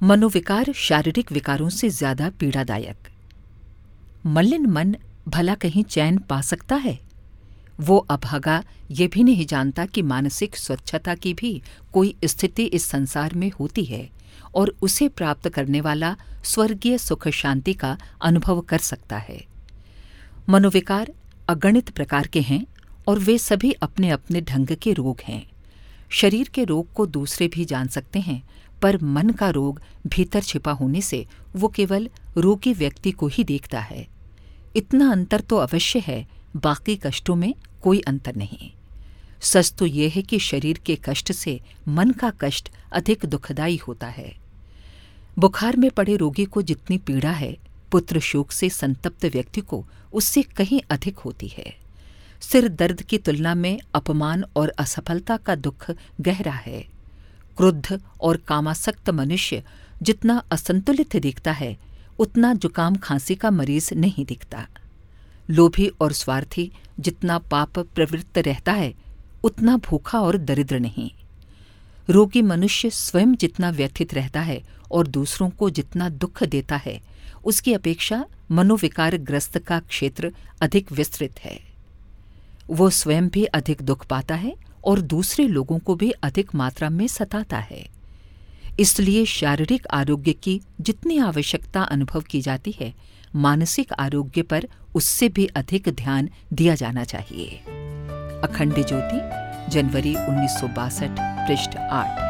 मनोविकार शारीरिक विकारों से ज़्यादा पीड़ादायक। मलिन मन भला कहीं चैन पा सकता है। वो अभागा ये भी नहीं जानता कि मानसिक स्वच्छता की भी कोई स्थिति इस संसार में होती है और उसे प्राप्त करने वाला स्वर्गीय सुख शांति का अनुभव कर सकता है। मनोविकार अगणित प्रकार के हैं और वे सभी अपने अपने ढंग के रोग हैं। शरीर के रोग को दूसरे भी जान सकते हैं पर मन का रोग भीतर छिपा होने से वो केवल रोगी व्यक्ति को ही देखता है। इतना अंतर तो अवश्य है, बाकी कष्टों में कोई अंतर नहीं। सच तो यह है कि शरीर के कष्ट से मन का कष्ट अधिक दुखदायी होता है। बुखार में पड़े रोगी को जितनी पीड़ा है, पुत्र शोक से संतप्त व्यक्ति को उससे कहीं अधिक होती है। सिर दर्द की तुलना में अपमान और असफलता का दुख गहरा है। क्रुद्ध और कामासक्त मनुष्य जितना असंतुलित दिखता है, उतना जुकाम खांसी का मरीज़ नहीं दिखता। लोभी और स्वार्थी जितना पाप प्रवृत्त रहता है, उतना भूखा और दरिद्र नहीं। रोगी मनुष्य स्वयं जितना व्यथित रहता है और दूसरों को जितना दुख देता है, उसकी अपेक्षा मनोविकार ग्रस्त का क्षेत्र अधिक विस्तृत है। वो स्वयं भी अधिक दुख पाता है और दूसरे लोगों को भी अधिक मात्रा में सताता है। इसलिए शारीरिक आरोग्य की जितनी आवश्यकता अनुभव की जाती है, मानसिक आरोग्य पर उससे भी अधिक ध्यान दिया जाना चाहिए। अखंड ज्योति, जनवरी उन्नीस सौ बासठ, पृष्ठ आठ।